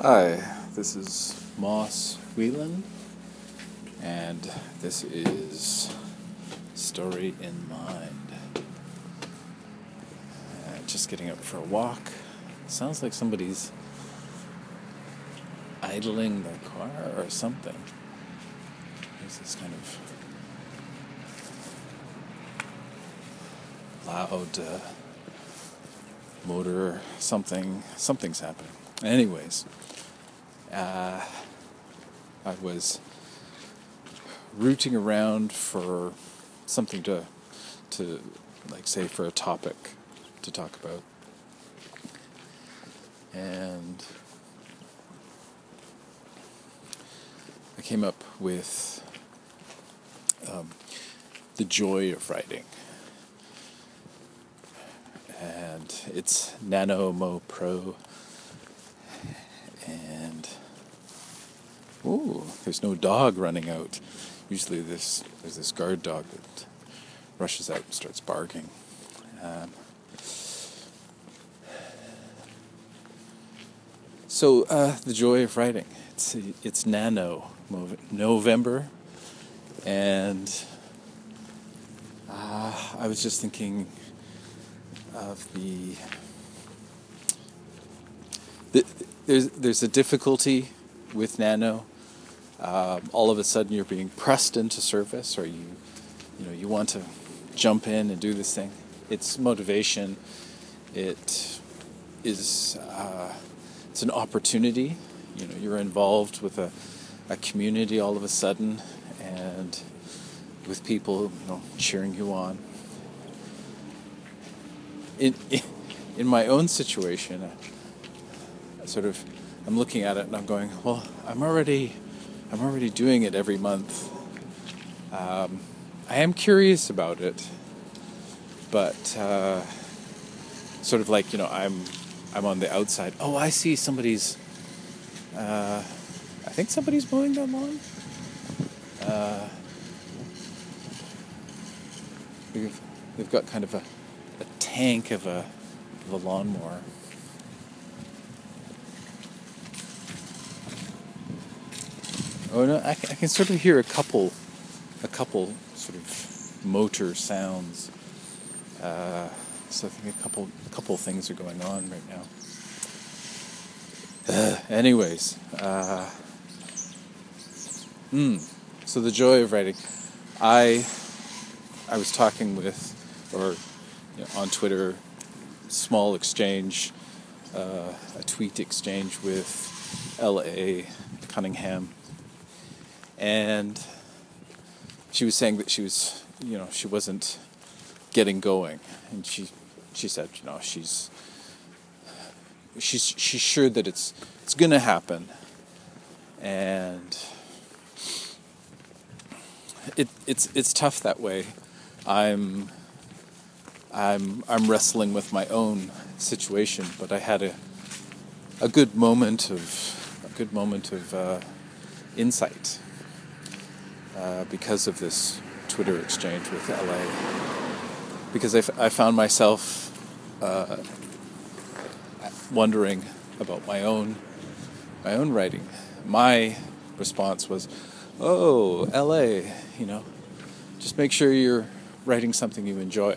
Hi, this is Moss Whelan, and this is Story in Mind. Uh, just getting up for a walk. Sounds like somebody's idling their car or something. There's this kind of loud uh, motor, something, something's happening. Anyways, uh, I was rooting around for something to, to like say for a topic to talk about, and I came up with um, the joy of writing and it's NaNoWriMo. And ooh, there's no dog running out. Usually, this there's this guard dog that rushes out and starts barking. Um, so uh, the joy of writing. It's it's Nano November, and uh, I was just thinking of the, the there's there's a difficulty with nano. Um, all of a sudden, you're being pressed into service, or you you know you want to jump in and do this thing. It's motivation. It is uh, it's an opportunity. You know, you're involved with a, a community all of a sudden, and with people you know, cheering you on in, in my own situation, I sort of I'm looking at it and I'm going, well, I'm already I'm already doing it every month. Um, I am curious about it, but uh, sort of like you know I'm I'm on the outside. Oh, I see somebody's. Uh, I think somebody's mowing their lawn. Uh, they've, they've got kind of a a tank of a, of a lawnmower. Oh no, I, I can sort of hear a couple, a couple sort of motor sounds. Uh, so I think a couple, a couple things are going on right now. Uh, anyways, uh, mm, so the joy of writing. I, I was talking with, or you know, on Twitter, small exchange, uh, a tweet exchange with L.A. Cunningham, and she was saying that she was, you know, she wasn't getting going, and she she said, you know, she's she's she's sure that it's it's going to happen, and it it's it's tough that way. I'm I'm I'm wrestling with my own situation, but I had a a good moment of a good moment of uh, insight uh, because of this Twitter exchange with LA. Because I, f- I found myself uh, wondering about my own my own writing. My response was, "Oh, LA, you know, just make sure you're writing something you enjoy."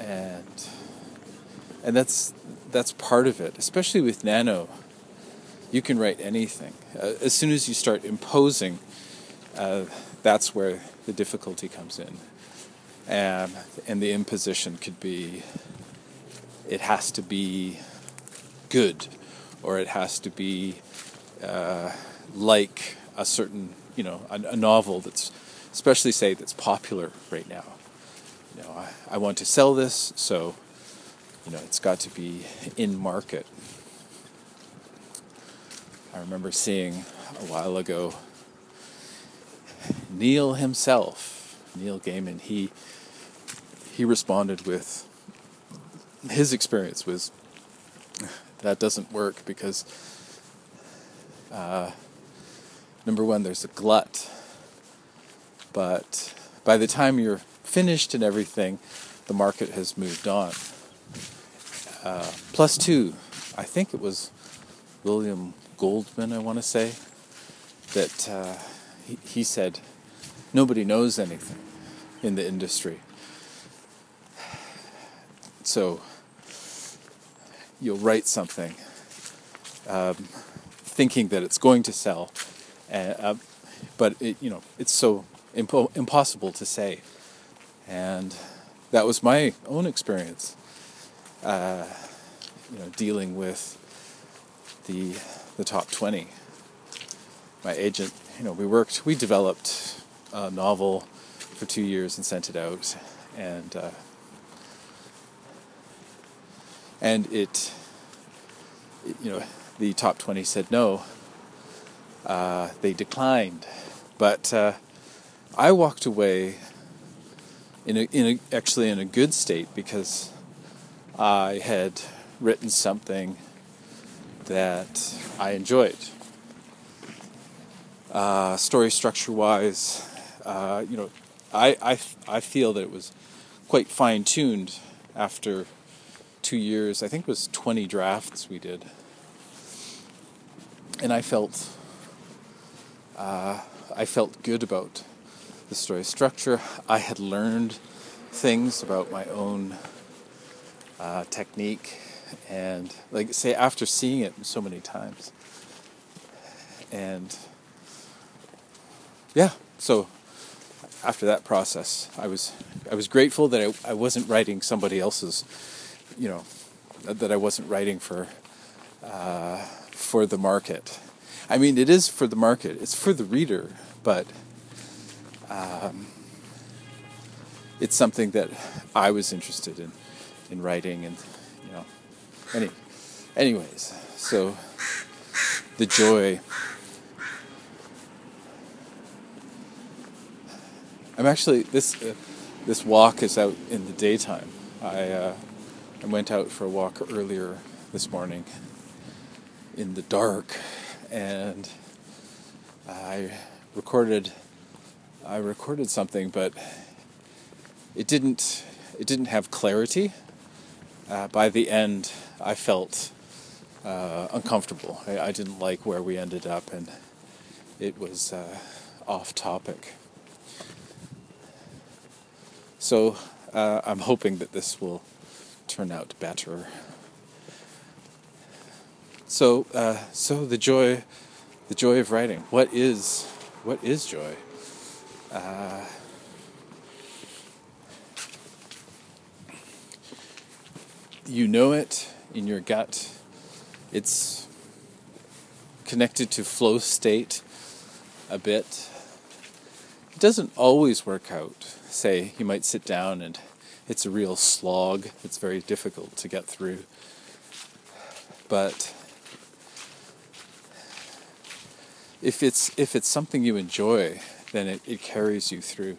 and and that's that's part of it, especially with nano. You can write anything. Uh, as soon as you start imposing, uh, that's where the difficulty comes in, and and the imposition could be. It has to be good, or it has to be uh, like a certain you know a, a novel that's especially say that's popular right now you know, I, I want to sell this, so you know, it's got to be in market. I remember seeing a while ago Neil himself, Neil Gaiman, he he responded with his experience was that doesn't work because uh, number one, there's a glut, but by the time you're finished and everything, the market has moved on. Uh, plus two, I think it was William Goldman, I want to say, that uh, he, he said nobody knows anything in the industry. So you'll write something um, thinking that it's going to sell, uh, but it, you know it's so impo- impossible to say, and that was my own experience. Uh, you know, dealing with the the top twenty. My agent, you know, we worked, we developed a novel for two years and sent it out, and uh, and it, you know, the top twenty said no. Uh, they declined, but uh, I walked away in a, in a, actually in a good state because I had written something that I enjoyed. Uh, story structure wise, uh, you know, I, I, I feel that it was quite fine tuned after two years. I think it was 20 drafts we did. And I felt uh, I felt good about the story structure. I had learned things about my own uh, technique, and like say after seeing it so many times, and yeah, so after that process, I was I was grateful that I, I wasn't writing somebody else's, you know, that I wasn't writing for uh, for the market. I mean, it is for the market. It's for the reader, but um, it's something that I was interested in in writing, and you know, any, anyways. So the joy. I'm actually this uh, this walk is out in the daytime. I uh, I went out for a walk earlier this morning in the dark, and I recorded I recorded something, but it didn't it didn't have clarity. Uh, by the end, I felt uh, uncomfortable. I, I, didn't like where we ended up, and it was uh, off topic. So uh, I'm hoping that this will turn out better. So, uh, so the joy, the joy of writing. What is, what is joy? Uh, you know it in your gut. It's connected to flow state a bit. It doesn't always work out. Say, you might sit down and it's a real slog. It's very difficult to get through. But if it's if it's something you enjoy, then it, it carries you through.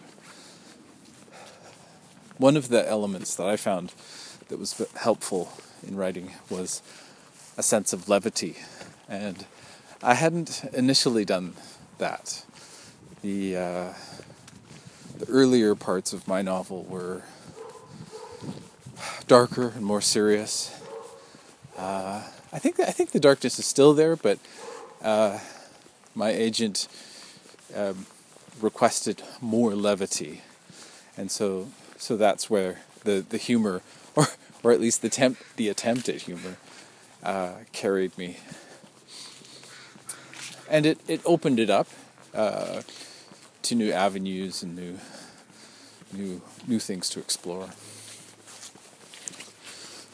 One of the elements that I found that was helpful in writing was a sense of levity, and I hadn't initially done that. The uh, the earlier parts of my novel were darker and more serious. Uh, I think I think the darkness is still there, but uh, my agent um, requested more levity, and so so that's where the, the humor, or or at least the temp, the attempt at humor, uh, carried me, and it it opened it up uh, to new avenues and new new new things to explore.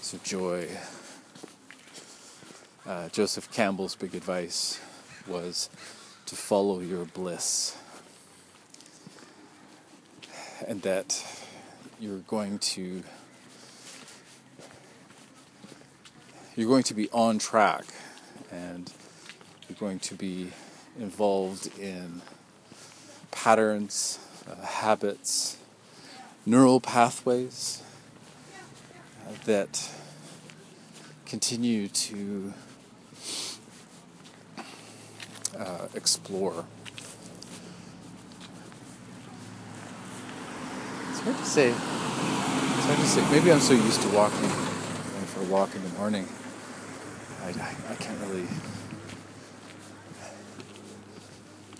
So joy. Uh, Joseph Campbell's big advice was to follow your bliss. And that you're going to you're going to be on track and you're going to be involved in patterns, uh, habits, neural pathways uh, that continue to uh, explore. It's hard to say. It's hard to say. Maybe I'm so used to walking, going for a walk in the morning. I, I, I can't really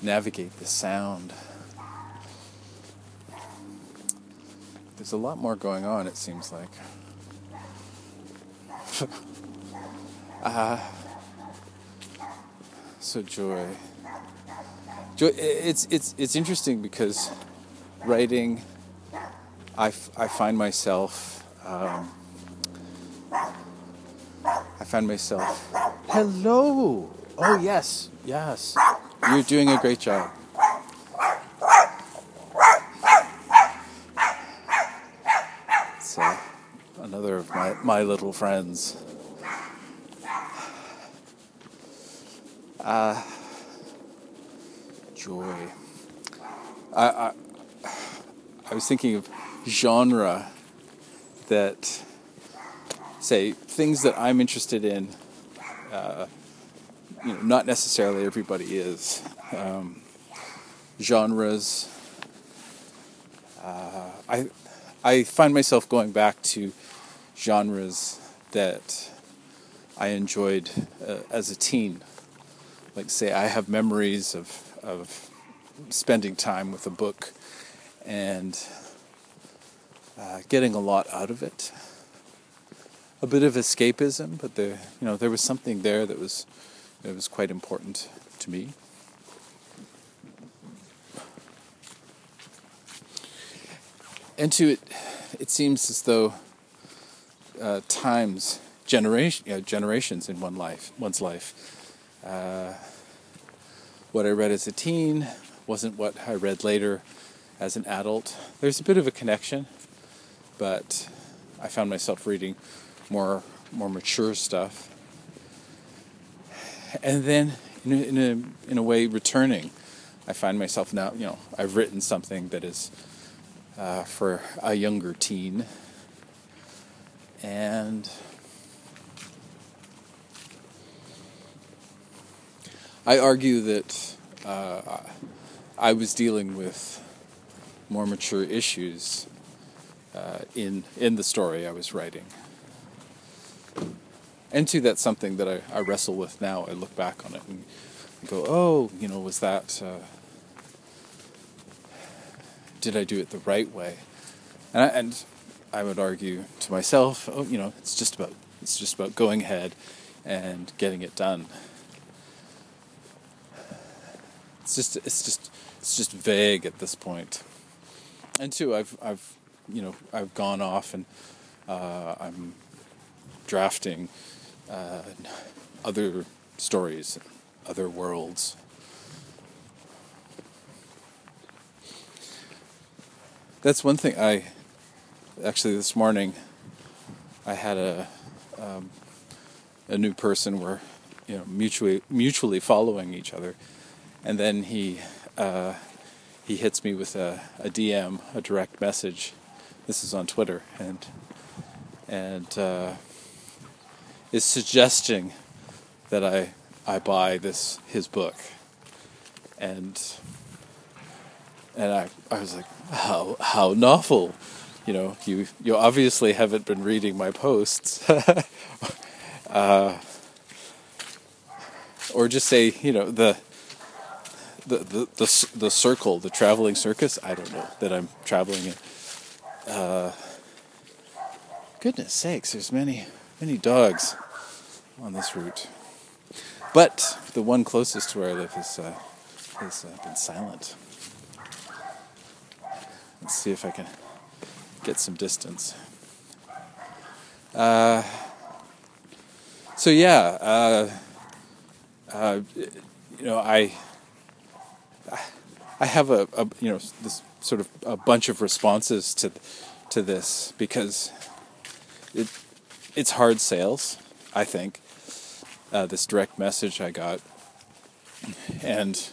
navigate the sound. There's a lot more going on, it seems like. uh, so joy. Joy. It's it's it's interesting because writing. I, f- I find myself. Um, I find myself. Hello. Oh yes, yes. You're doing a great job. So, another of my, my little friends. Uh, joy. I, I, I was thinking of genre that, say, things that I'm interested in. Uh, you know, not necessarily everybody is. Um, genres. Uh, I I find myself going back to genres that I enjoyed uh, as a teen. Like, say, I have memories of of spending time with a book and uh, getting a lot out of it. A bit of escapism, but there, you know, there was something there that was it was quite important to me. And to it, it seems as though uh, times, generation, you know, generations in one life, one's life. Uh, what I read as a teen wasn't what I read later as an adult. There's a bit of a connection, but I found myself reading more more mature stuff and then in a, in a, in a way returning. I find myself now, you know, I've written something that is uh, for a younger teen, and I argue that uh, I was dealing with more mature issues uh, in in the story I was writing and two, that's something that I, I wrestle with now. I look back on it and go, oh, you know, was that, uh, did I do it the right way? And I, and I would argue to myself, oh, you know, it's just about, it's just about going ahead and getting it done. It's just, it's just, it's just vague at this point. And two, I've, I've, you know, I've gone off and uh, I'm drafting uh, other stories, other worlds. That's one thing I actually this morning I had a um, a new person where you know mutually mutually following each other, and then he uh, he hits me with a, a DM, a direct message. This is on Twitter, and and uh, is suggesting that I I buy this his book, and and I I was like how how novel, you know you you obviously haven't been reading my posts, uh, or just say you know the. The, the, the, the circle, the traveling circus, I don't know that I'm traveling in. Uh, goodness sakes, there's many, many dogs on this route. But the one closest to where I live has, uh, has uh, been silent. Let's see if I can get some distance. Uh, so yeah, uh, uh, you know, I I have a, a, you know this sort of a bunch of responses to to this because it it's hard sales, I think uh, this direct message I got, and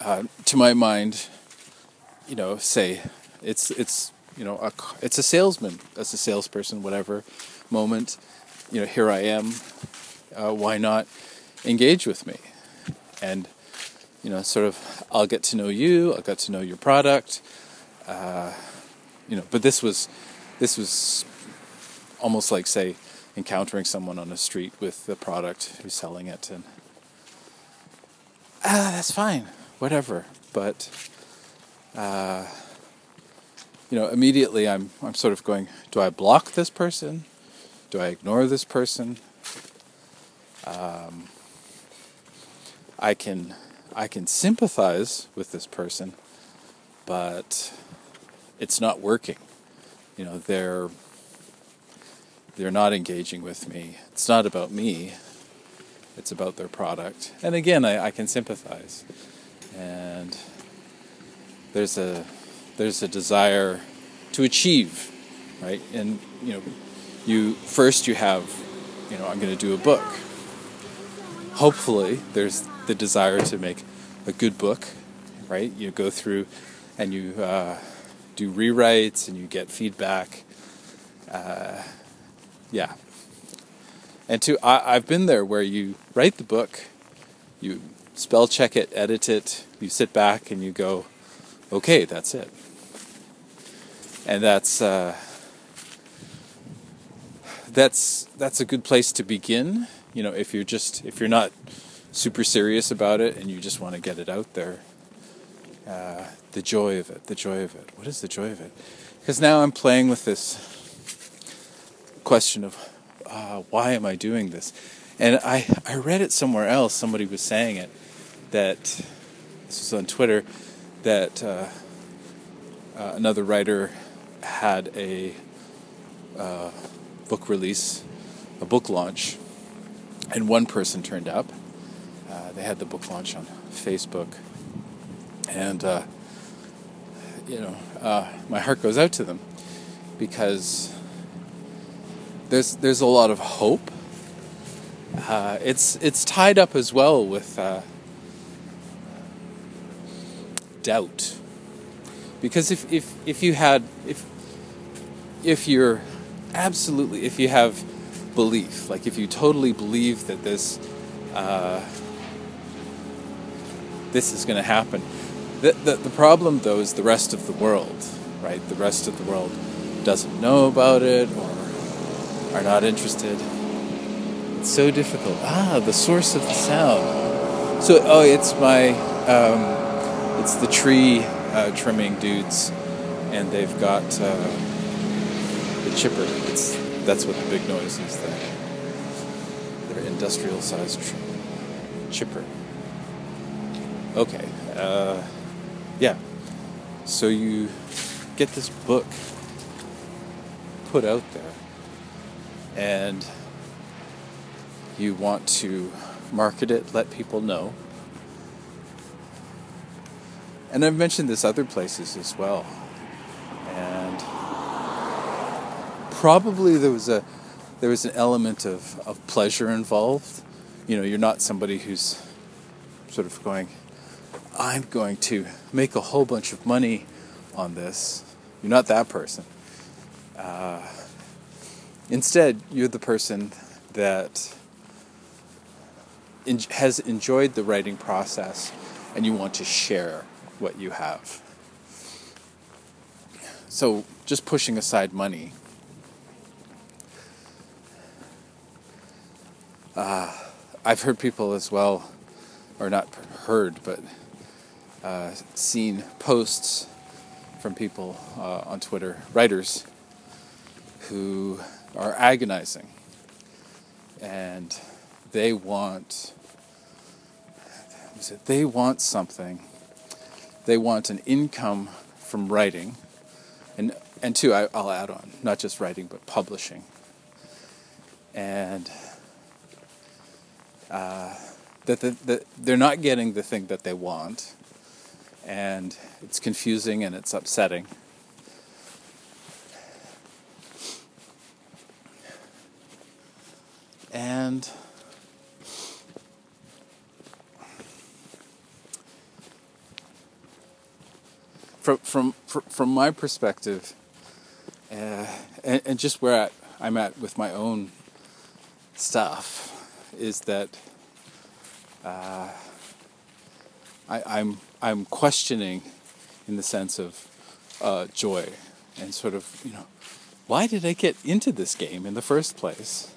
uh, to my mind, you know, say it's it's you know a, it's a salesman, as a salesperson, whatever moment, you know, here I am. Uh, why not engage with me? And you know, sort of, I'll get to know you. I'll get to know your product. Uh, you know, but this was this was almost like say encountering someone on the street with the product who's selling it and ah, that's fine, whatever. But uh, you know, immediately I'm I'm sort of going, do I block this person? Do I ignore this person? Um, I can I can sympathize with this person, but it's not working. You know, they're they're not engaging with me. It's not about me. It's about their product. And again, I, I can sympathize. And there's a there's a desire to achieve, right? And you know, you first you have, you know, I'm going to do a book. Hopefully, there's the desire to make a good book, right? You go through and you uh, do rewrites and you get feedback. Uh, yeah. And to I, I've been there where you write the book, you spell check it, edit it, you sit back and you go, okay, that's it. And that's uh, that's that's a good place to begin. You know, if you're just if you're not super serious about it and you just want to get it out there, uh, the joy of it, the joy of it. What is the joy of it? Because now I'm playing with this question of uh, why am I doing this? And I, I read it somewhere else, somebody was saying it, that this was on Twitter, that uh, uh, another writer had a uh, book release, a book launch, and one person turned up. Uh, they had the book launch on Facebook, and uh, you know, my heart goes out to them because there's there's a lot of hope. Uh, it's it's tied up as well with uh, doubt, because if, if if you had if if you're absolutely if you have belief, like if you totally believe that this uh, this is going to happen, the, the, the problem, though, is the rest of the world, right? The rest of the world doesn't know about it or are not interested. It's so difficult. Ah, the source of the sound. So, oh, it's my, um, it's the tree uh, trimming dudes, and they've got uh, the chipper. It's that's what the big noise is. There, their industrial sized chipper. Okay. Uh, yeah. So you get this book put out there and you want to market it, let people know. And I've mentioned this other places as well. And probably there was a there was an element of, of pleasure involved. You know, you're not somebody who's sort of going, I'm going to make a whole bunch of money on this. You're not that person. Uh, instead, you're the person that has enjoyed the writing process and you want to share what you have. So, just pushing aside money. Uh, I've heard people as well, or not heard, but uh, seen posts from people uh, on Twitter, writers, who are agonizing. And they want they want something. They want an income from writing. And and two I, will add on not just writing but publishing. And uh, that the, the, they're not getting the thing that they want. And it's confusing and it's upsetting. And from from from my perspective, uh, and, and, just where I'm at with my own stuff, is that uh, I, I'm I'm questioning in the sense of uh, joy and sort of, you know, why did I get into this game in the first place?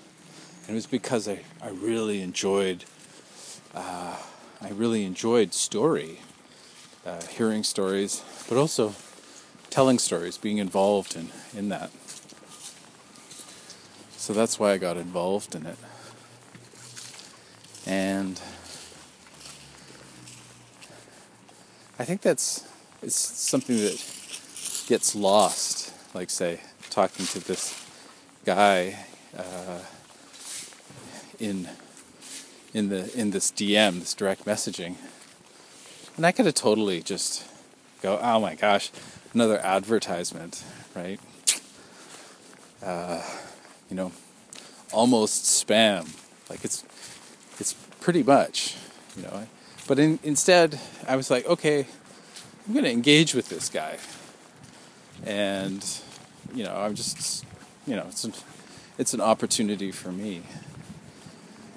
And it was because I, I really enjoyed uh, I really enjoyed story, uh, hearing stories, but also telling stories, being involved in, in that. So that's why I got involved in it. And I think that's it's something that gets lost. Like say, talking to this guy uh, in in the in this DM, this direct messaging, and I could have totally just go, oh my gosh, another advertisement, right? Uh, you know, almost spam. Like it's it's pretty much, you know. But in, instead, I was like, okay, I'm going to engage with this guy, and you know, I'm just, you know, it's an, it's an opportunity for me.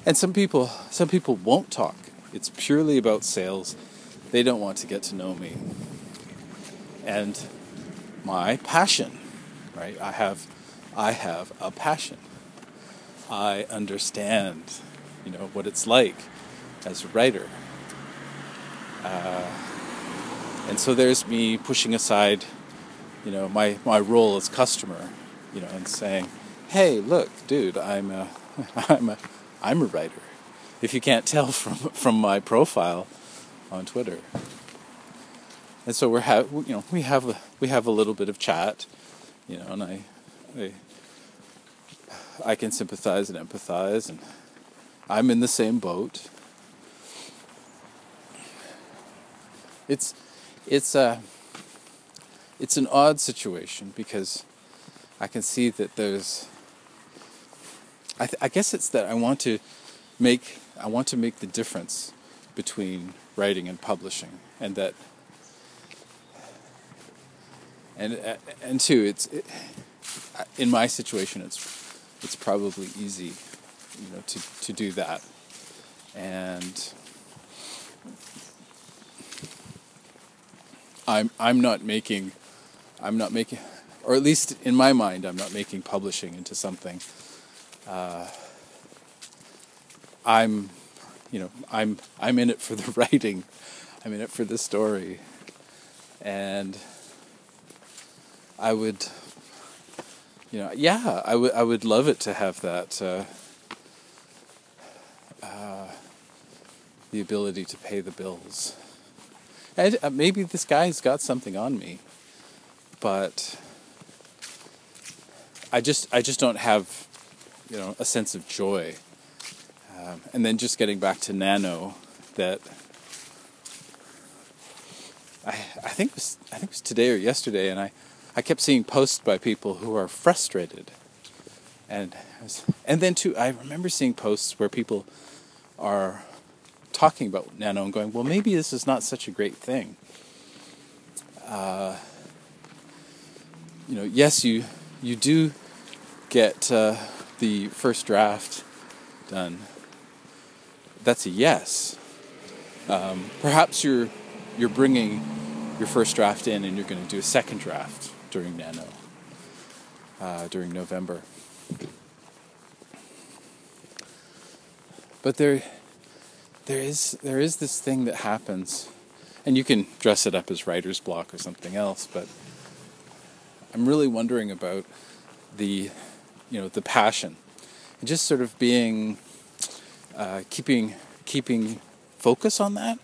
And some people, some people won't talk. It's purely about sales. They don't want to get to know me. And my passion, right? I have, I have a passion. I understand, you know, what it's like as a writer. Uh, and so there's me pushing aside, you know, my, my role as customer, you know, and saying, hey, look, dude, I'm a, I'm a, I'm a writer. If you can't tell from, from my profile on Twitter. And so we're ha- you know we have a, we have a little bit of chat, you know, and I, I I can sympathize and empathize, and I'm in the same boat. It's it's a it's an odd situation because I can see that there's. I, th- I guess it's that I want to make I want to make the difference between writing and publishing, and that and uh, and two, it's it, in my situation, it's it's probably easy, you know, to to do that, and I'm I'm not making, I'm not making, or at least in my mind, I'm not making publishing into something. Uh, I'm, you know, I'm I'm in it for the writing, I'm in it for the story, and I would, you know, yeah, I would I would love it to have that. Uh, uh, the ability to pay the bills. And uh, maybe this guy's got something on me, but I just I just don't have, you know, a sense of joy. Um, and then just getting back to Nano, that I I think was I think it was today or yesterday, and I I kept seeing posts by people who are frustrated. And and then too, I remember seeing posts where people are talking about nano and going, well, maybe this is not such a great thing. Uh, you know, yes, you you do get uh, the first draft done. That's a yes. Um, perhaps you're you're bringing your first draft in and you're going to do a second draft during Nano, uh, during November. But there, there is there is this thing that happens, and you can dress it up as writer's block or something else. But I'm really wondering about the, you know, the passion, and just sort of being, uh, keeping keeping focus on that,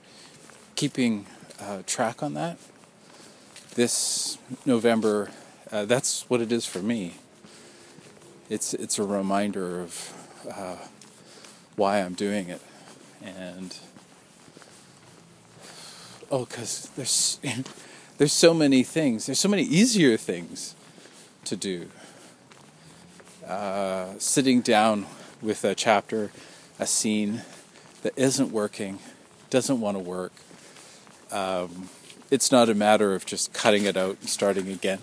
keeping uh, track on that, this November, uh, that's what it is for me. It's it's a reminder of uh, why I'm doing it, and oh, because there's there's so many things. There's so many easier things to do. Uh, sitting down with a chapter, a scene that isn't working, doesn't want to work. Um, it's not a matter of just cutting it out and starting again,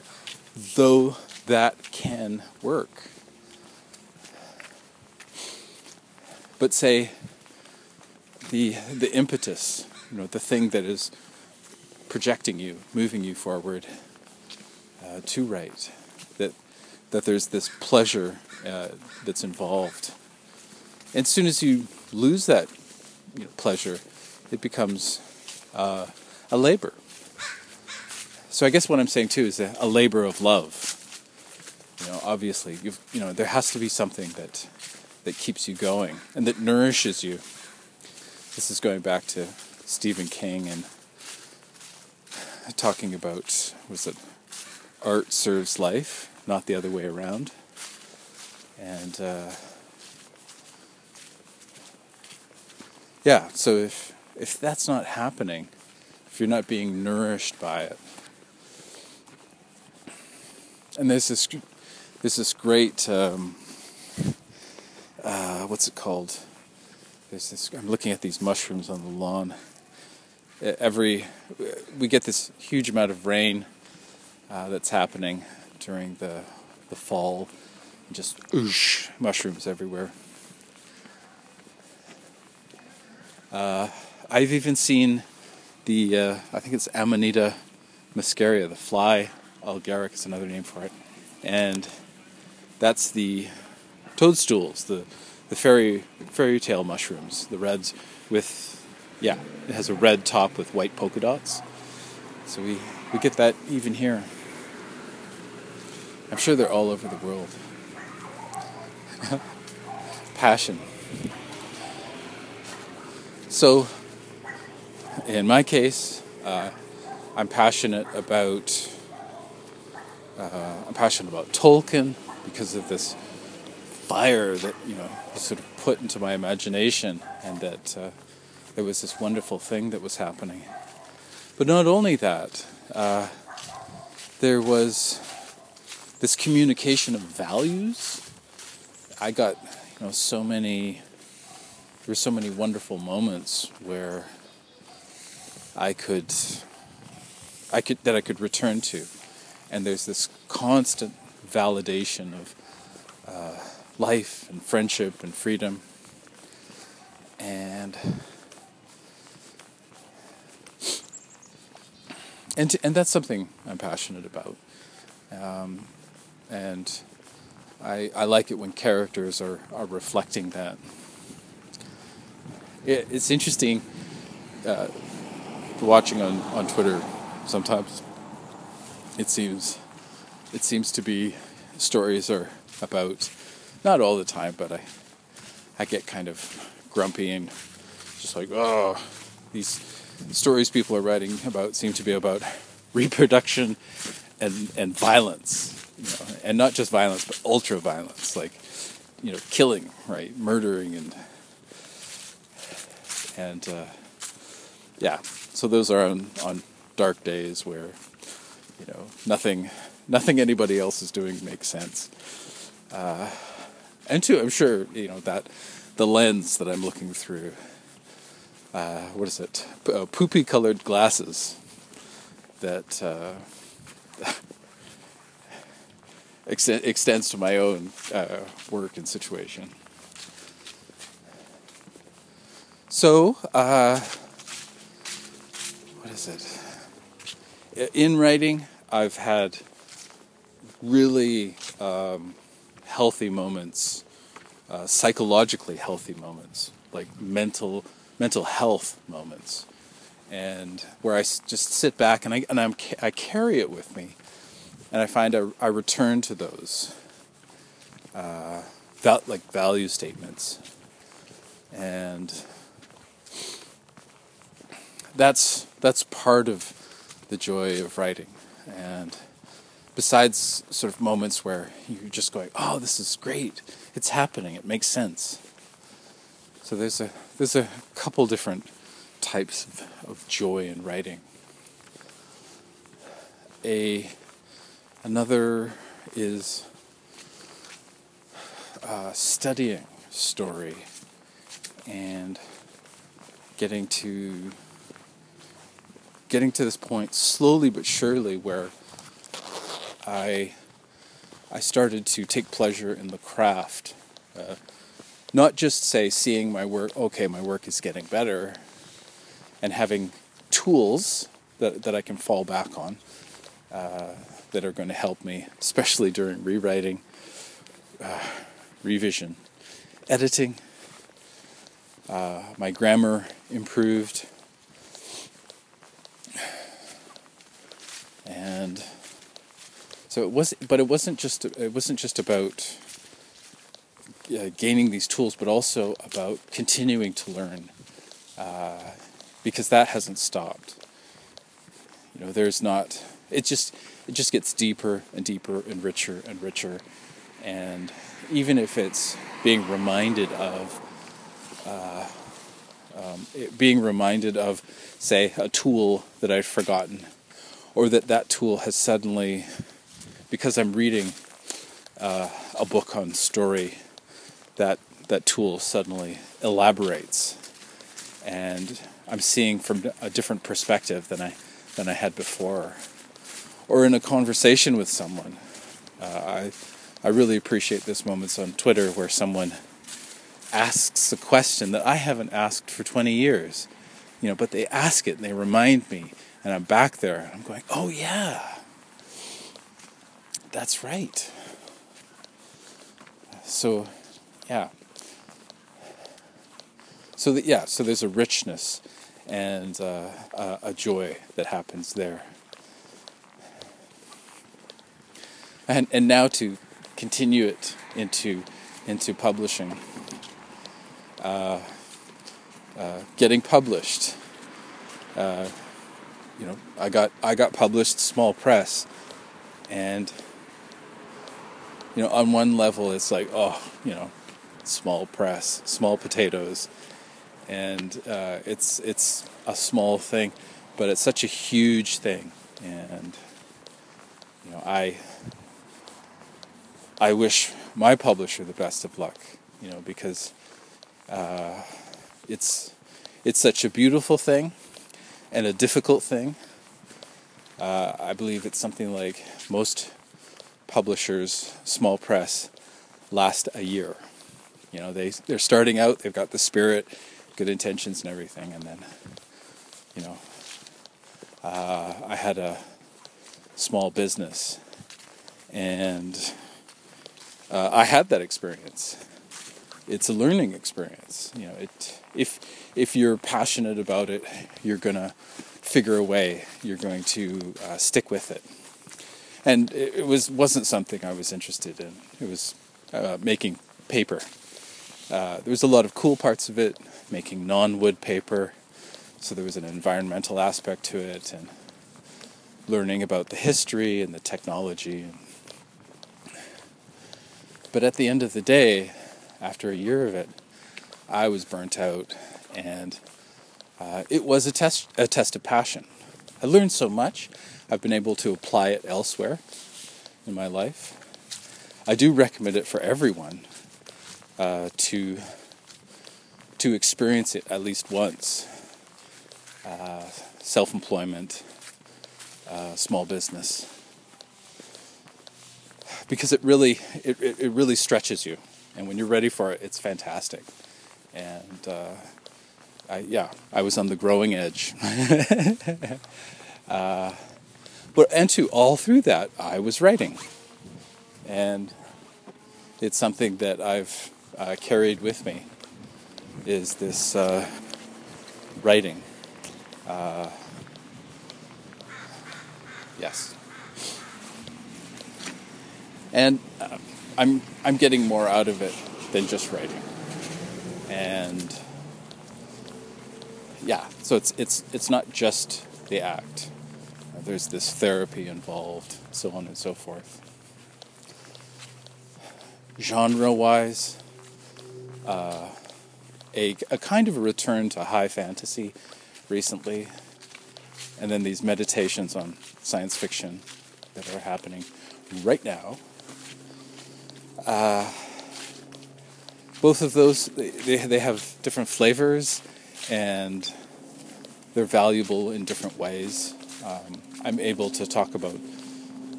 though that can work. But say the the impetus, you know, the thing that is projecting you, moving you forward uh, to write, that there's this pleasure uh, that's involved. And as soon as you lose that you know, pleasure, it becomes uh, a labor. So I guess what I'm saying too is a, labor of love. You know, obviously, you know, there has to be something that that keeps you going and that nourishes you. This is going back to Stephen King and talking about was it art serves life, not the other way around. And uh, yeah, so if if that's not happening, if you're not being nourished by it, and there's this there's this great um, uh, what's it called? There's this. I'm looking at these mushrooms on the lawn. Every we get this huge amount of rain uh, that's happening during the the fall. Just oosh, mushrooms everywhere. Uh, I've even seen the uh, I think it's Amanita muscaria, the fly agaric is another name for it, and that's the toadstools, the the fairy fairy tale mushrooms, the reds with yeah, it has a red top with white polka dots. So we we get that even here. I'm sure they're all over the world. Passion. So, in my case, uh, I'm passionate about uh, I'm passionate about Tolkien because of this fire that you know sort of put into my imagination, and that uh, there was this wonderful thing that was happening. But not only that, uh, there was this communication of values. I got you know so many. There were so many wonderful moments where I could, I could that I could return to and there's this constant validation of uh, life and friendship and freedom and and to, and that's something I'm passionate about um, and I, I like it when characters are, are reflecting that. It, it's interesting uh, watching on, on Twitter sometimes. It seems it seems to be stories are about not all the time, but I I get kind of grumpy and just like oh these stories people are writing about seem to be about reproduction and and violence, you know, and not just violence but ultra violence, like you know killing, right, murdering and and uh, yeah. So those are on on dark days where you know, nothing, nothing anybody else is doing makes sense. Uh, and two, I'm sure you know that the lens that I'm looking through. Uh, what is it? P- uh, poopy colored glasses that uh, extends to my own uh, work and situation. So, uh, what is it? in writing, I've had really um, healthy moments, uh, psychologically healthy moments, like mental mental health moments, and where I just sit back and I and I'm I carry it with me, and I find I, I return to those, uh, val- like value statements, and that's that's part of the joy of writing. And besides sort of moments where you're just going, "Oh, this is great. It's happening. It makes sense." So there's a there's a couple different types of, of joy in writing. A another is uh, studying story and getting to getting to this point slowly but surely where I I started to take pleasure in the craft. Uh, not just say seeing my work, okay, my work is getting better, and having tools that, that I can fall back on uh, that are going to help me, especially during rewriting, uh, revision, editing. Uh, my grammar improved. And so it was, but it wasn't just it wasn't just about uh, gaining these tools, but also about continuing to learn, uh, because that hasn't stopped. You know, there's not it just it just gets deeper and deeper and richer and richer, and even if it's being reminded of. Uh, um, being reminded of, say, a tool that I've forgotten, or that that tool has suddenly, because I'm reading uh, a book on story that that tool suddenly elaborates, and I'm seeing from a different perspective than I than I had before, or in a conversation with someone. Uh, I I really appreciate this moments on Twitter where someone asks a question that I haven't asked for 20 years, you know, but they ask it and they remind me, and I'm back there and I'm going, oh yeah, that's right. So yeah. So that yeah, so there's a richness and uh, a joy that happens there. And and now to continue it into into publishing, uh, uh, getting published. Uh, you know, I got I got published small press, and you know, on one level, it's like, oh, you know, small press, small potatoes, and uh, it's it's a small thing, but it's such a huge thing, and you know I I wish my publisher the best of luck, you know, because uh, it's it's such a beautiful thing and a difficult thing. Uh, I believe it's something like most publishers, small press, last a year. You know, they they're starting out, they've got the spirit, good intentions and everything, and then, you know, uh, I had a small business, and uh, I had that experience. It's a learning experience. You know, it if if you're passionate about it, you're gonna figure a way. You're going to uh, stick with it. And it, it, was wasn't something I was interested in. It was uh, making paper uh, there was a lot of cool parts of it, making non-wood paper. So there was an environmental aspect to it, and learning about the history and the technology. But at the end of the day, after a year of it, I was burnt out, and uh, it was a test a test of passion. I learned so much. I've been able to apply it elsewhere in my life. I do recommend it for everyone uh, to to experience it at least once. Uh, self-employment, uh, small business, because it really it, it, it, really stretches you, and when you're ready for it, it's fantastic. And uh, I yeah, I was on the growing edge. Uh, but and to all through that, I was writing, and it's something that I've uh, carried with me is this uh, writing. Uh, yes. And uh, I'm, I'm getting more out of it than just writing. And yeah, so it's, it's, it's not just the act. There's this therapy involved, so on and so forth. Genre wise, uh, a, a kind of a return to high fantasy recently, and then these meditations on science fiction that are happening right now. Uh, both of those they, they have different flavors and they're valuable in different ways. Um, I'm able to talk about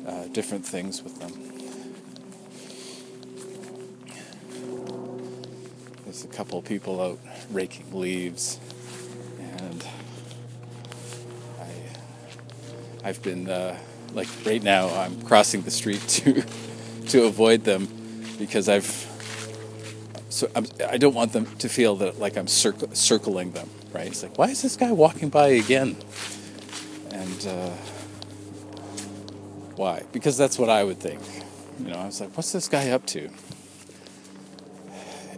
uh, different things with them. There's a couple people out raking leaves, and I, I've been uh, like right now. I'm crossing the street to to avoid them because I've so I'm, I do not want them to feel that like I'm circ- circling them. Right? It's like why is this guy walking by again? And uh, Why? Because that's what I would think. You know, I was like, what's this guy up to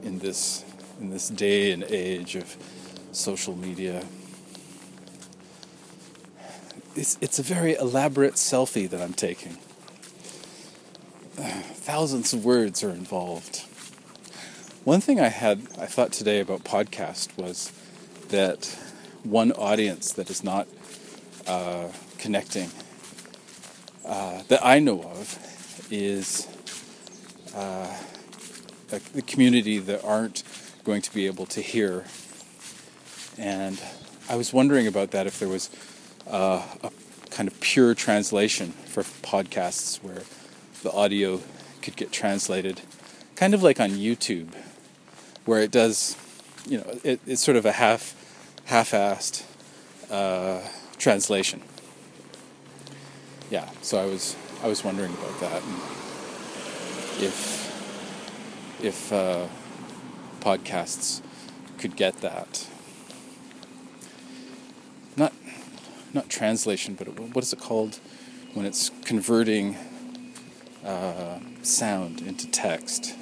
in this in this day and age of social media? It's it's a very elaborate selfie that I'm taking. Thousands of words are involved. One thing I had I thought today about podcast was that one audience that is not uh, connecting uh, that I know of is uh, the community that aren't going to be able to hear. And I was wondering about that if there was uh, a kind of pure translation for podcasts where the audio could get translated, kind of like on YouTube, where it does, you know, it, it's sort of a half half-assed uh, translation yeah, so I was I was wondering about that and if if uh, podcasts could get that. Not not translation, but what is it called when it's converting uh, sound into text?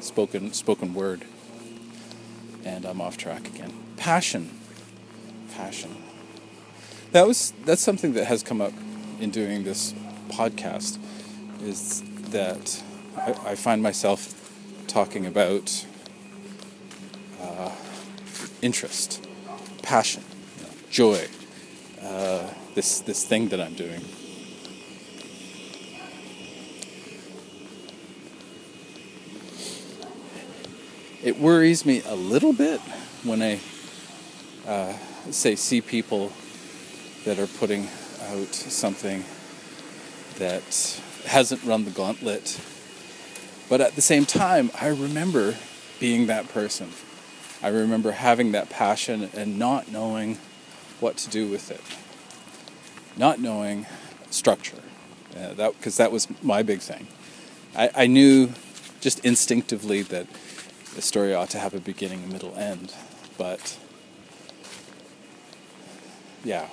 Spoken spoken word. And I'm off track again. Passion. Passion that was that's something that has come up in doing this podcast is that I, I find myself talking about uh, interest, passion, joy, uh, this this thing that I'm doing. It worries me a little bit when I uh, say see people that are putting out something that hasn't run the gauntlet. But at the same time, I remember being that person. I remember having that passion and not knowing what to do with it, not knowing structure. Uh, that because that was my big thing. I, I knew just instinctively that the story ought to have a beginning, middle, end, but yeah,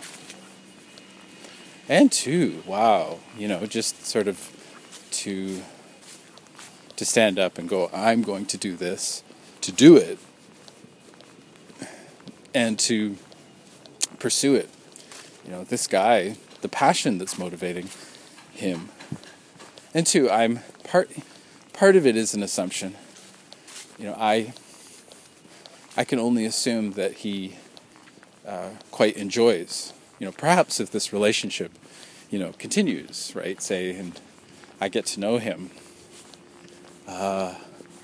and two, wow, you know, just sort of to to stand up and go, I'm going to do this, to do it, and to pursue it. You know, this guy, the passion that's motivating him. And two, I'm part part of it is an assumption. You know, I I can only assume that he uh, quite enjoys you know, perhaps if this relationship, you know, continues, right? Say, and I get to know him. Uh,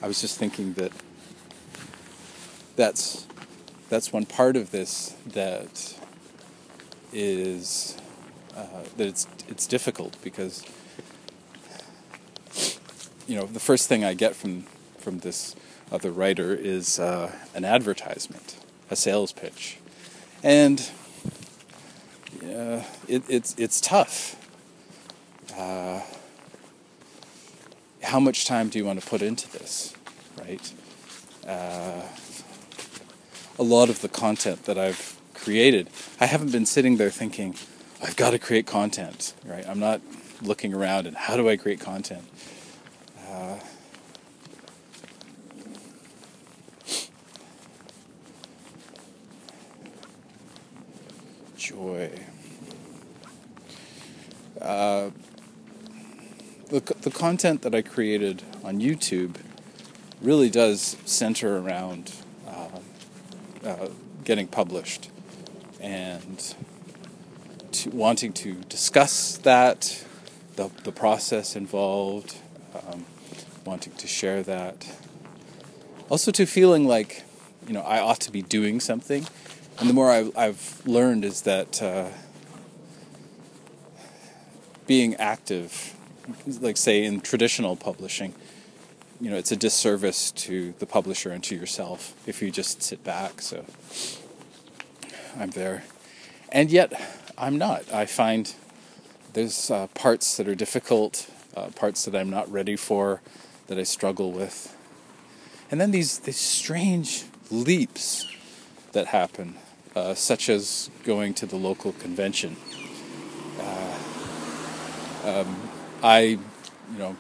I was just thinking that that's that's one part of this that is uh, that it's it's difficult because you know the first thing I get from from this other writer is uh, an advertisement, a sales pitch, and uh, it, it's it's tough. Uh, how much time do you want to put into this, right? Uh, a lot of the content that I've created, I haven't been sitting there thinking, I've got to create content, right? I'm not looking around and how do I create content? Joy. Uh, the, the content that I created on YouTube really does center around uh, uh, getting published and to wanting to discuss that, the, the process involved, um, wanting to share that. Also, to feeling like, you know, I ought to be doing something. And the more I've, I've learned is that. Uh, being active, like say in traditional publishing, you know, it's a disservice to the publisher and to yourself if you just sit back. So I'm there. And yet, I'm not. I find there's uh, parts that are difficult, uh, parts that I'm not ready for, that I struggle with. And then these, these strange leaps that happen, uh, such as going to the local convention. Uh, um, I, you know,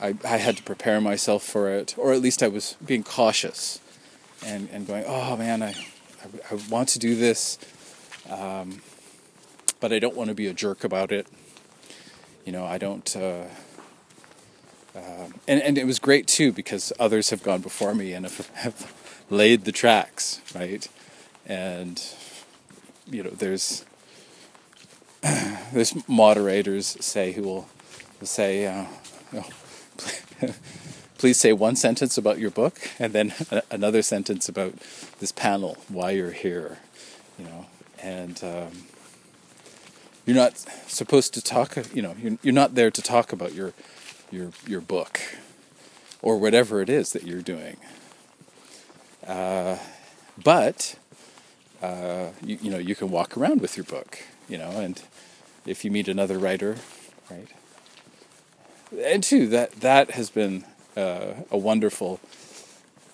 I, I had to prepare myself for it, or at least I was being cautious and, and going, oh man, I, I, I want to do this, um, but I don't want to be a jerk about it. You know, I don't. Uh, uh, and, and it was great too because others have gone before me and have, have laid the tracks, right? And you know, there's there's moderators say who will, say, uh, oh, please say one sentence about your book and then another sentence about this panel, why you're here, you know, and um, you're not supposed to talk. You know, you're, you're not there to talk about your your your book or whatever it is that you're doing. Uh, but uh, you, you know you can walk around with your book, you know, and if you meet another writer, right? And two, that that has been uh, a wonderful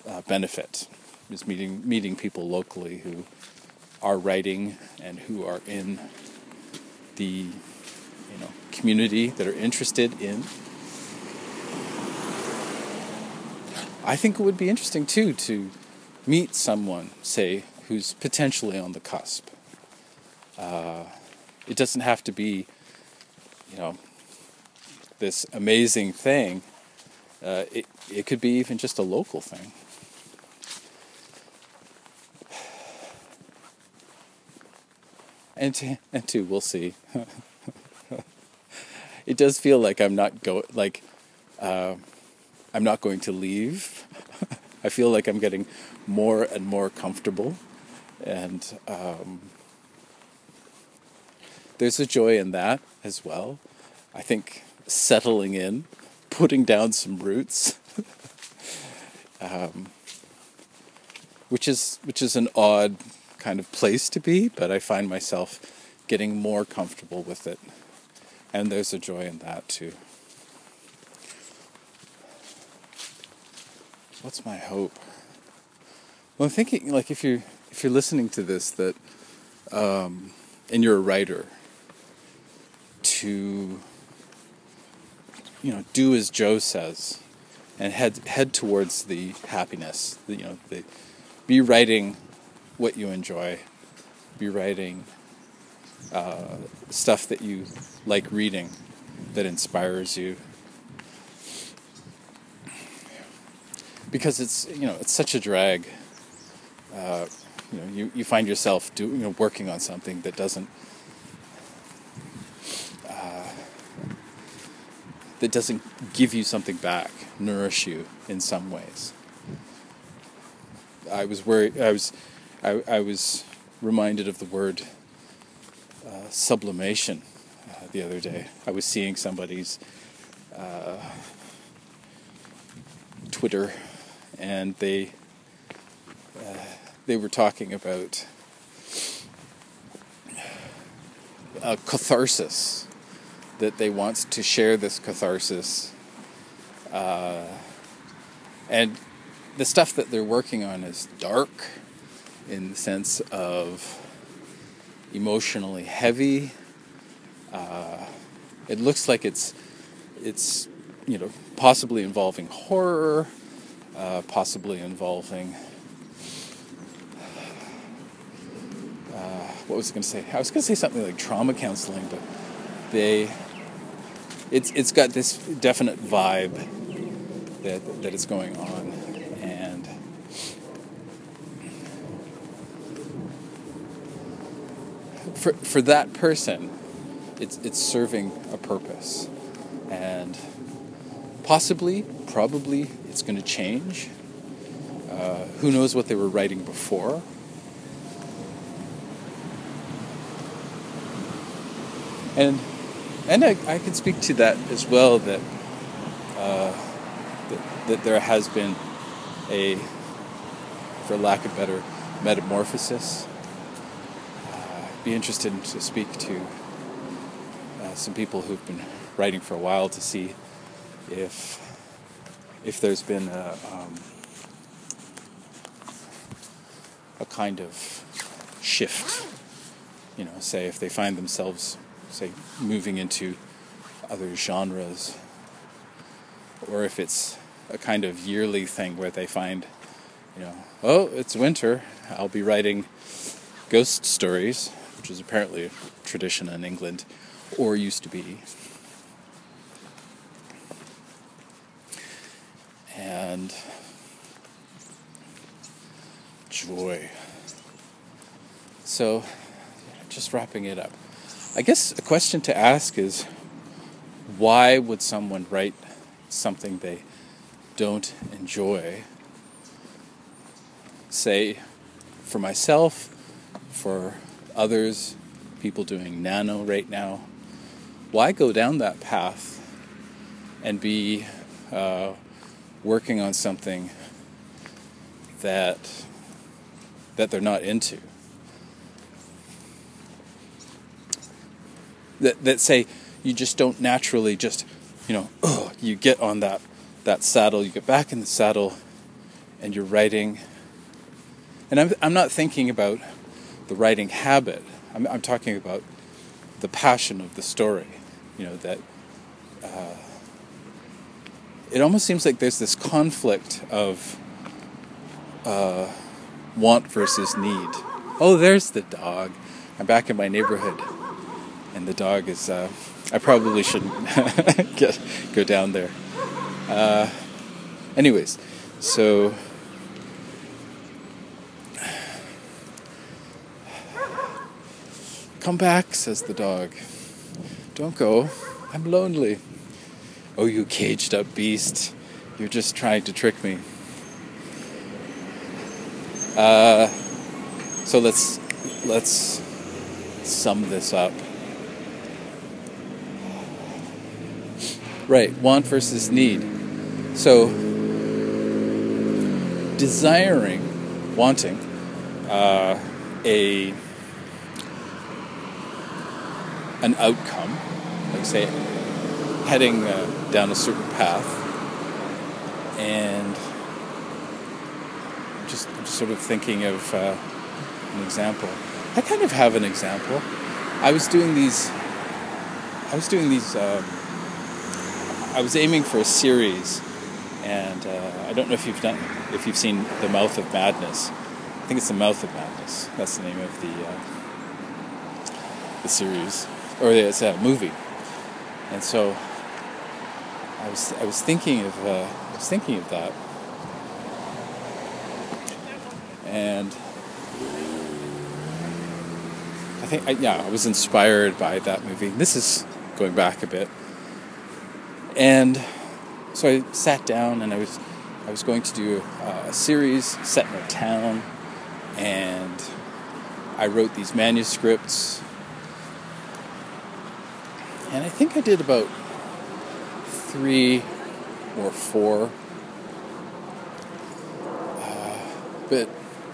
uh, benefit is meeting meeting people locally who are writing and who are in the you know community that are interested in. I think it would be interesting too to meet someone, say, who's potentially on the cusp. Uh, it doesn't have to be, you know, this amazing thing. Uh, it it could be even just a local thing. And to, and two, we'll see. it does feel like I'm not go like uh, I'm not going to leave. I feel like I'm getting more and more comfortable, and um, there's a joy in that as well. I think settling in, putting down some roots, um, which is which is an odd kind of place to be, but I find myself getting more comfortable with it, and there's a joy in that too. What's my hope? Well, I'm thinking like if you're if you're listening to this that um, and you're a writer to you know do as Joe says and head head towards the happiness. The, you know, the, be writing what you enjoy. Be writing uh, stuff that you like reading, that inspires you. Because it's you know it's such a drag. Uh, you know you, you find yourself do, you know working on something that doesn't that doesn't give you something back, nourish you in some ways. I was worried. I was, I, I was reminded of the word uh, sublimation uh, the other day. I was seeing somebody's uh, Twitter, and they uh, they were talking about catharsis that they want to share this catharsis. Uh, and the stuff that they're working on is dark in the sense of emotionally heavy. Uh, it looks like it's it's you know possibly involving horror, uh, possibly involving. What was I going to say? I was going to say something like trauma counseling, but they it's it's got this definite vibe that that is going on, and for for that person, it's it's serving a purpose, and possibly, probably, it's going to change. Uh, who knows what they were writing before? And and I, I can speak to that as well that, uh, that, that there has been a, for lack of better, metamorphosis. Uh, be interested to speak to uh, some people who've been writing for a while to see if if there's been a, um, a kind of shift. You know, say if they find themselves say moving into other genres, or if it's a kind of yearly thing where they find, you know, oh, it's winter, I'll be writing ghost stories, which is apparently a tradition in England, or used to be. And joy. So, just wrapping it up. I guess a question to ask is why would someone write something they don't enjoy? Say, for myself, for others, people doing nano right now, why go down that path and be uh, working on something that that they're not into? That that say you just don't naturally just you know you get on that that saddle, you get back in the saddle, and you're writing. And I'm I'm not thinking about the writing habit. I'm, I'm talking about the passion of the story. You know that. Uh, it almost seems like there's this conflict of uh, want versus need. Oh, there's the dog. I'm back in my neighborhood, and the dog is. Uh, I probably shouldn't get go down there. Uh, anyways, so Come back, says the dog. Don't go. I'm lonely. Oh, you caged up beast. You're just trying to trick me. Uh, so let's let's sum this up. Right, want versus need. So desiring, wanting uh, a an outcome, like say heading uh, down a certain path, and just, just sort of thinking of uh, an example. I kind of have an example. I was doing these. I was doing these. Um, I was aiming for a series, and uh, I don't know if you've done if you've seen The Mouth of Madness. I think it's The Mouth of Madness. That's the name of the uh, the series or it's a movie. And so I was I was thinking of uh, I was thinking of that, and I think yeah I was inspired by that movie. This is going back a bit, and so I sat down and I was I was going to do a, a series set in a town, and I wrote these manuscripts and I think I did about three or four. Uh, but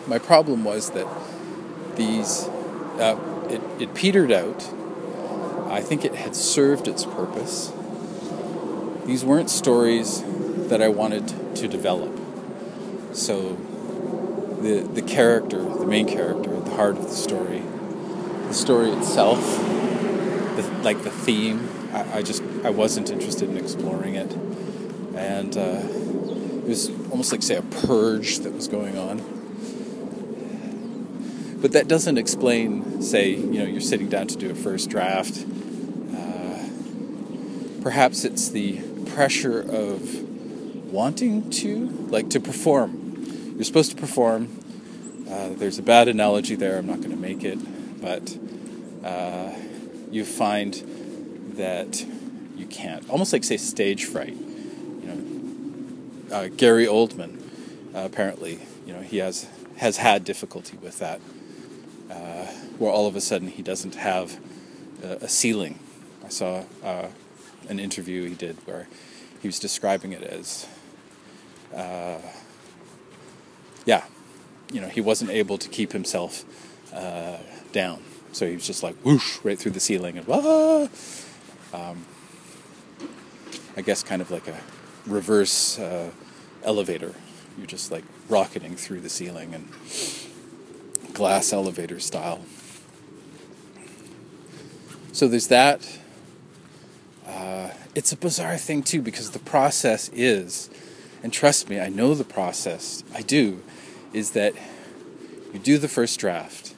my problem was that these, uh, it, it petered out. I think it had served its purpose. These weren't stories that I wanted to develop. So the the character, the main character, the heart of the story, the story itself the, like the theme. I, I, just I wasn't interested in exploring it, and uh, it was almost like say a purge that was going on. But that doesn't explain, say, you know, you're sitting down to do a first draft. Uh, perhaps it's the pressure of wanting to, like, to perform. You're supposed to perform. Uh, there's a bad analogy there. I'm not going to make it, but uh, you find that you can't. Almost like, say, stage fright. You know, uh, Gary Oldman, uh, apparently, you know, he has has had difficulty with that, uh, where all of a sudden he doesn't have a, ceiling. I saw uh, an interview he did where he was describing it as, uh, yeah, you know, he wasn't able to keep himself uh, down. So he was just like whoosh right through the ceiling and wah. Um, I guess kind of like a reverse uh, elevator. You're just like rocketing through the ceiling and glass elevator style. So there's that. Uh, it's a bizarre thing too because the process is, and trust me, I know the process. I do, is that you do the first draft,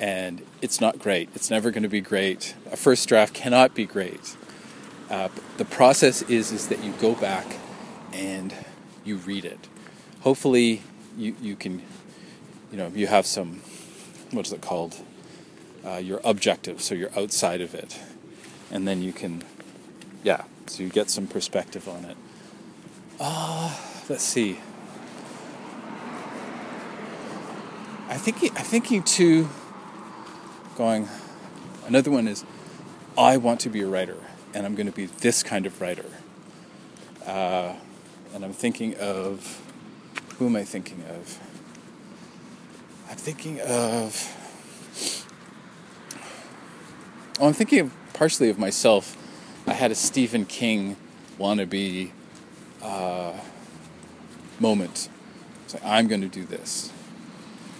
and it's not great. It's never going to be great. A first draft cannot be great. Uh, the process is is that you go back and you read it. Hopefully, you you can, you know, you have some, what is it called? Uh, your objective, so you're outside of it, and then you can, yeah, so you get some perspective on it. Uh, let's see. I think I'm thinking too. Going, another one is, I want to be a writer, and I'm going to be this kind of writer. Uh, and I'm thinking of who am I thinking of? I'm thinking of. Oh, I'm thinking of partially of myself. I had a Stephen King wannabe uh, moment. I'm going to do this.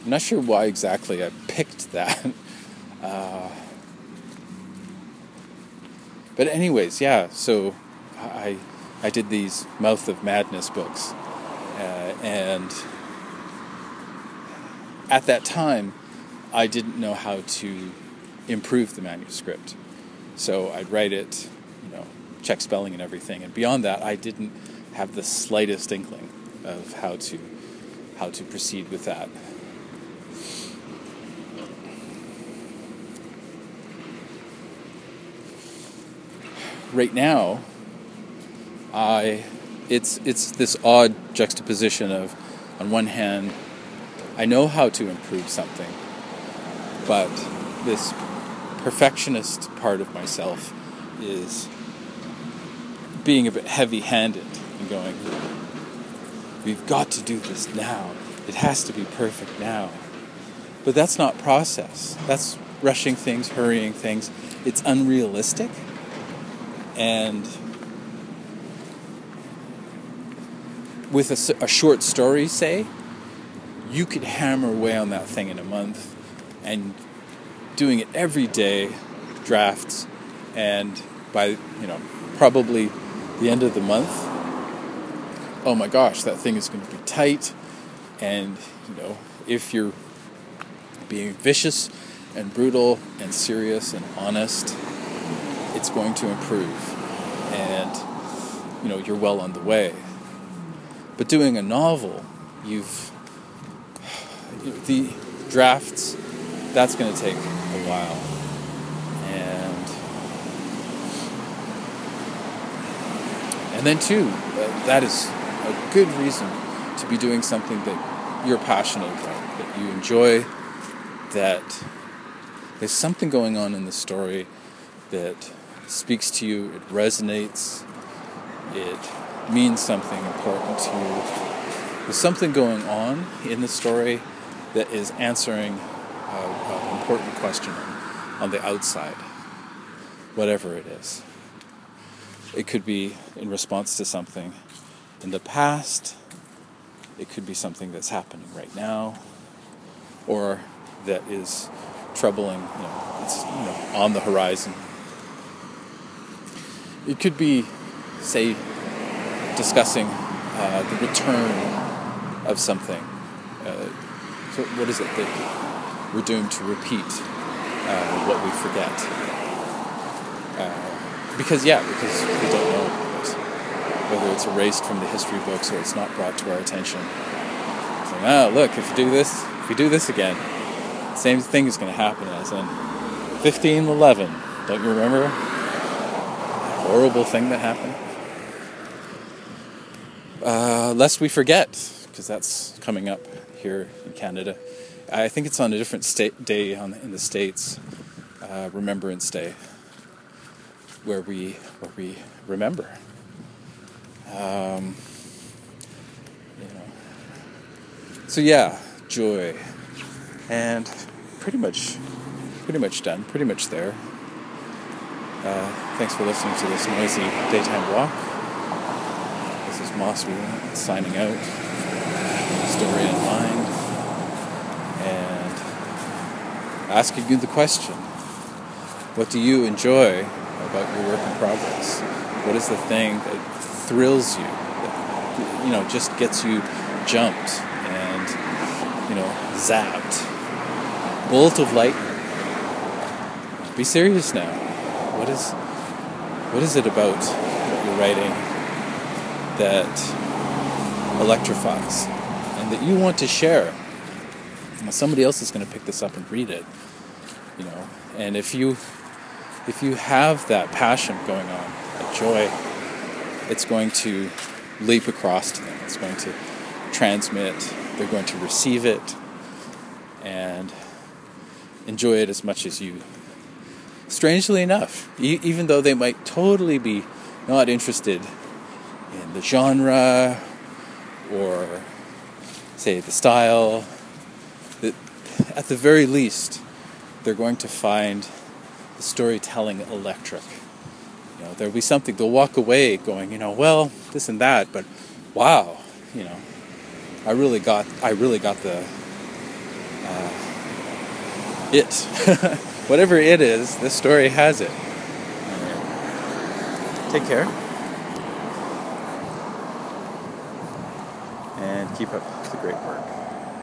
I'm not sure why exactly I picked that. Uh, but anyways, yeah. So I I did these Mouth of Madness books, uh, and at that time, I didn't know how to improve the manuscript. So I'd write it, you know, check spelling and everything, and beyond that, I didn't have the slightest inkling of how to how to proceed with that. Right now, I it's it's this odd juxtaposition of on one hand I know how to improve something, but this perfectionist part of myself is being a bit heavy handed and going, we've got to do this now. It has to be perfect now. But that's not process. That's rushing things, hurrying things. It's unrealistic. And with a, a short story, say, you could hammer away on that thing in a month and doing it every day, drafts, and by, you know, probably the end of the month, oh my gosh, that thing is going to be tight. And, you know, if you're being vicious and brutal and serious and honest, it's going to improve. And, you know, you're well on the way. But doing a novel, you've the drafts that's going to take a while and and then too uh, that is a good reason to be doing something that you're passionate about that you enjoy that there's something going on in the story that speaks to you it resonates it means something important to you. There's something going on in the story that is answering an important question on the outside, whatever it is. It could be in response to something in the past, it could be something that's happening right now, or that is troubling, you know, it's you know, on the horizon. It could be, say, discussing uh, the return of something. Uh, so, what is it that we're doomed to repeat uh, what we forget? Because, yeah, because we don't know. Whether it's erased from the history books or it's not brought to our attention. It's like, oh, look, if you do this, if you do this again, the same thing is going to happen as in 1511. Don't you remember? horrible thing that happened? uh, lest we forget, because that's coming up here in Canada. I think it's on a different state day on, in the states, uh, Remembrance Day, where we where we remember. Um, you know. So yeah, joy, and pretty much, pretty much done. Pretty much there. Uh, thanks for listening to this noisy daytime walk. This is Mossby signing out, story in mind, and asking you the question what do you enjoy about your work in progress? What is the thing that thrills you? That, you know, just gets you jumped and, you know, zapped. Bolt of lightning. Be serious now. What is what is it about what you're writing that electrifies and that you want to share? somebody else is going to pick this up and read it, you know. And if you if you have that passion going on, that joy, it's going to leap across to them. It's going to transmit. They're going to receive it and enjoy it as much as you strangely enough, e- even though they might totally be not interested in the genre or, say, the style, that at the very least, they're going to find storytelling electric. You know, there'll be something, they'll walk away going, you know, well, this and that, but wow, you know, I really got, I really got the, uh, it. whatever it is, this story has it. Take care. And keep up the great work.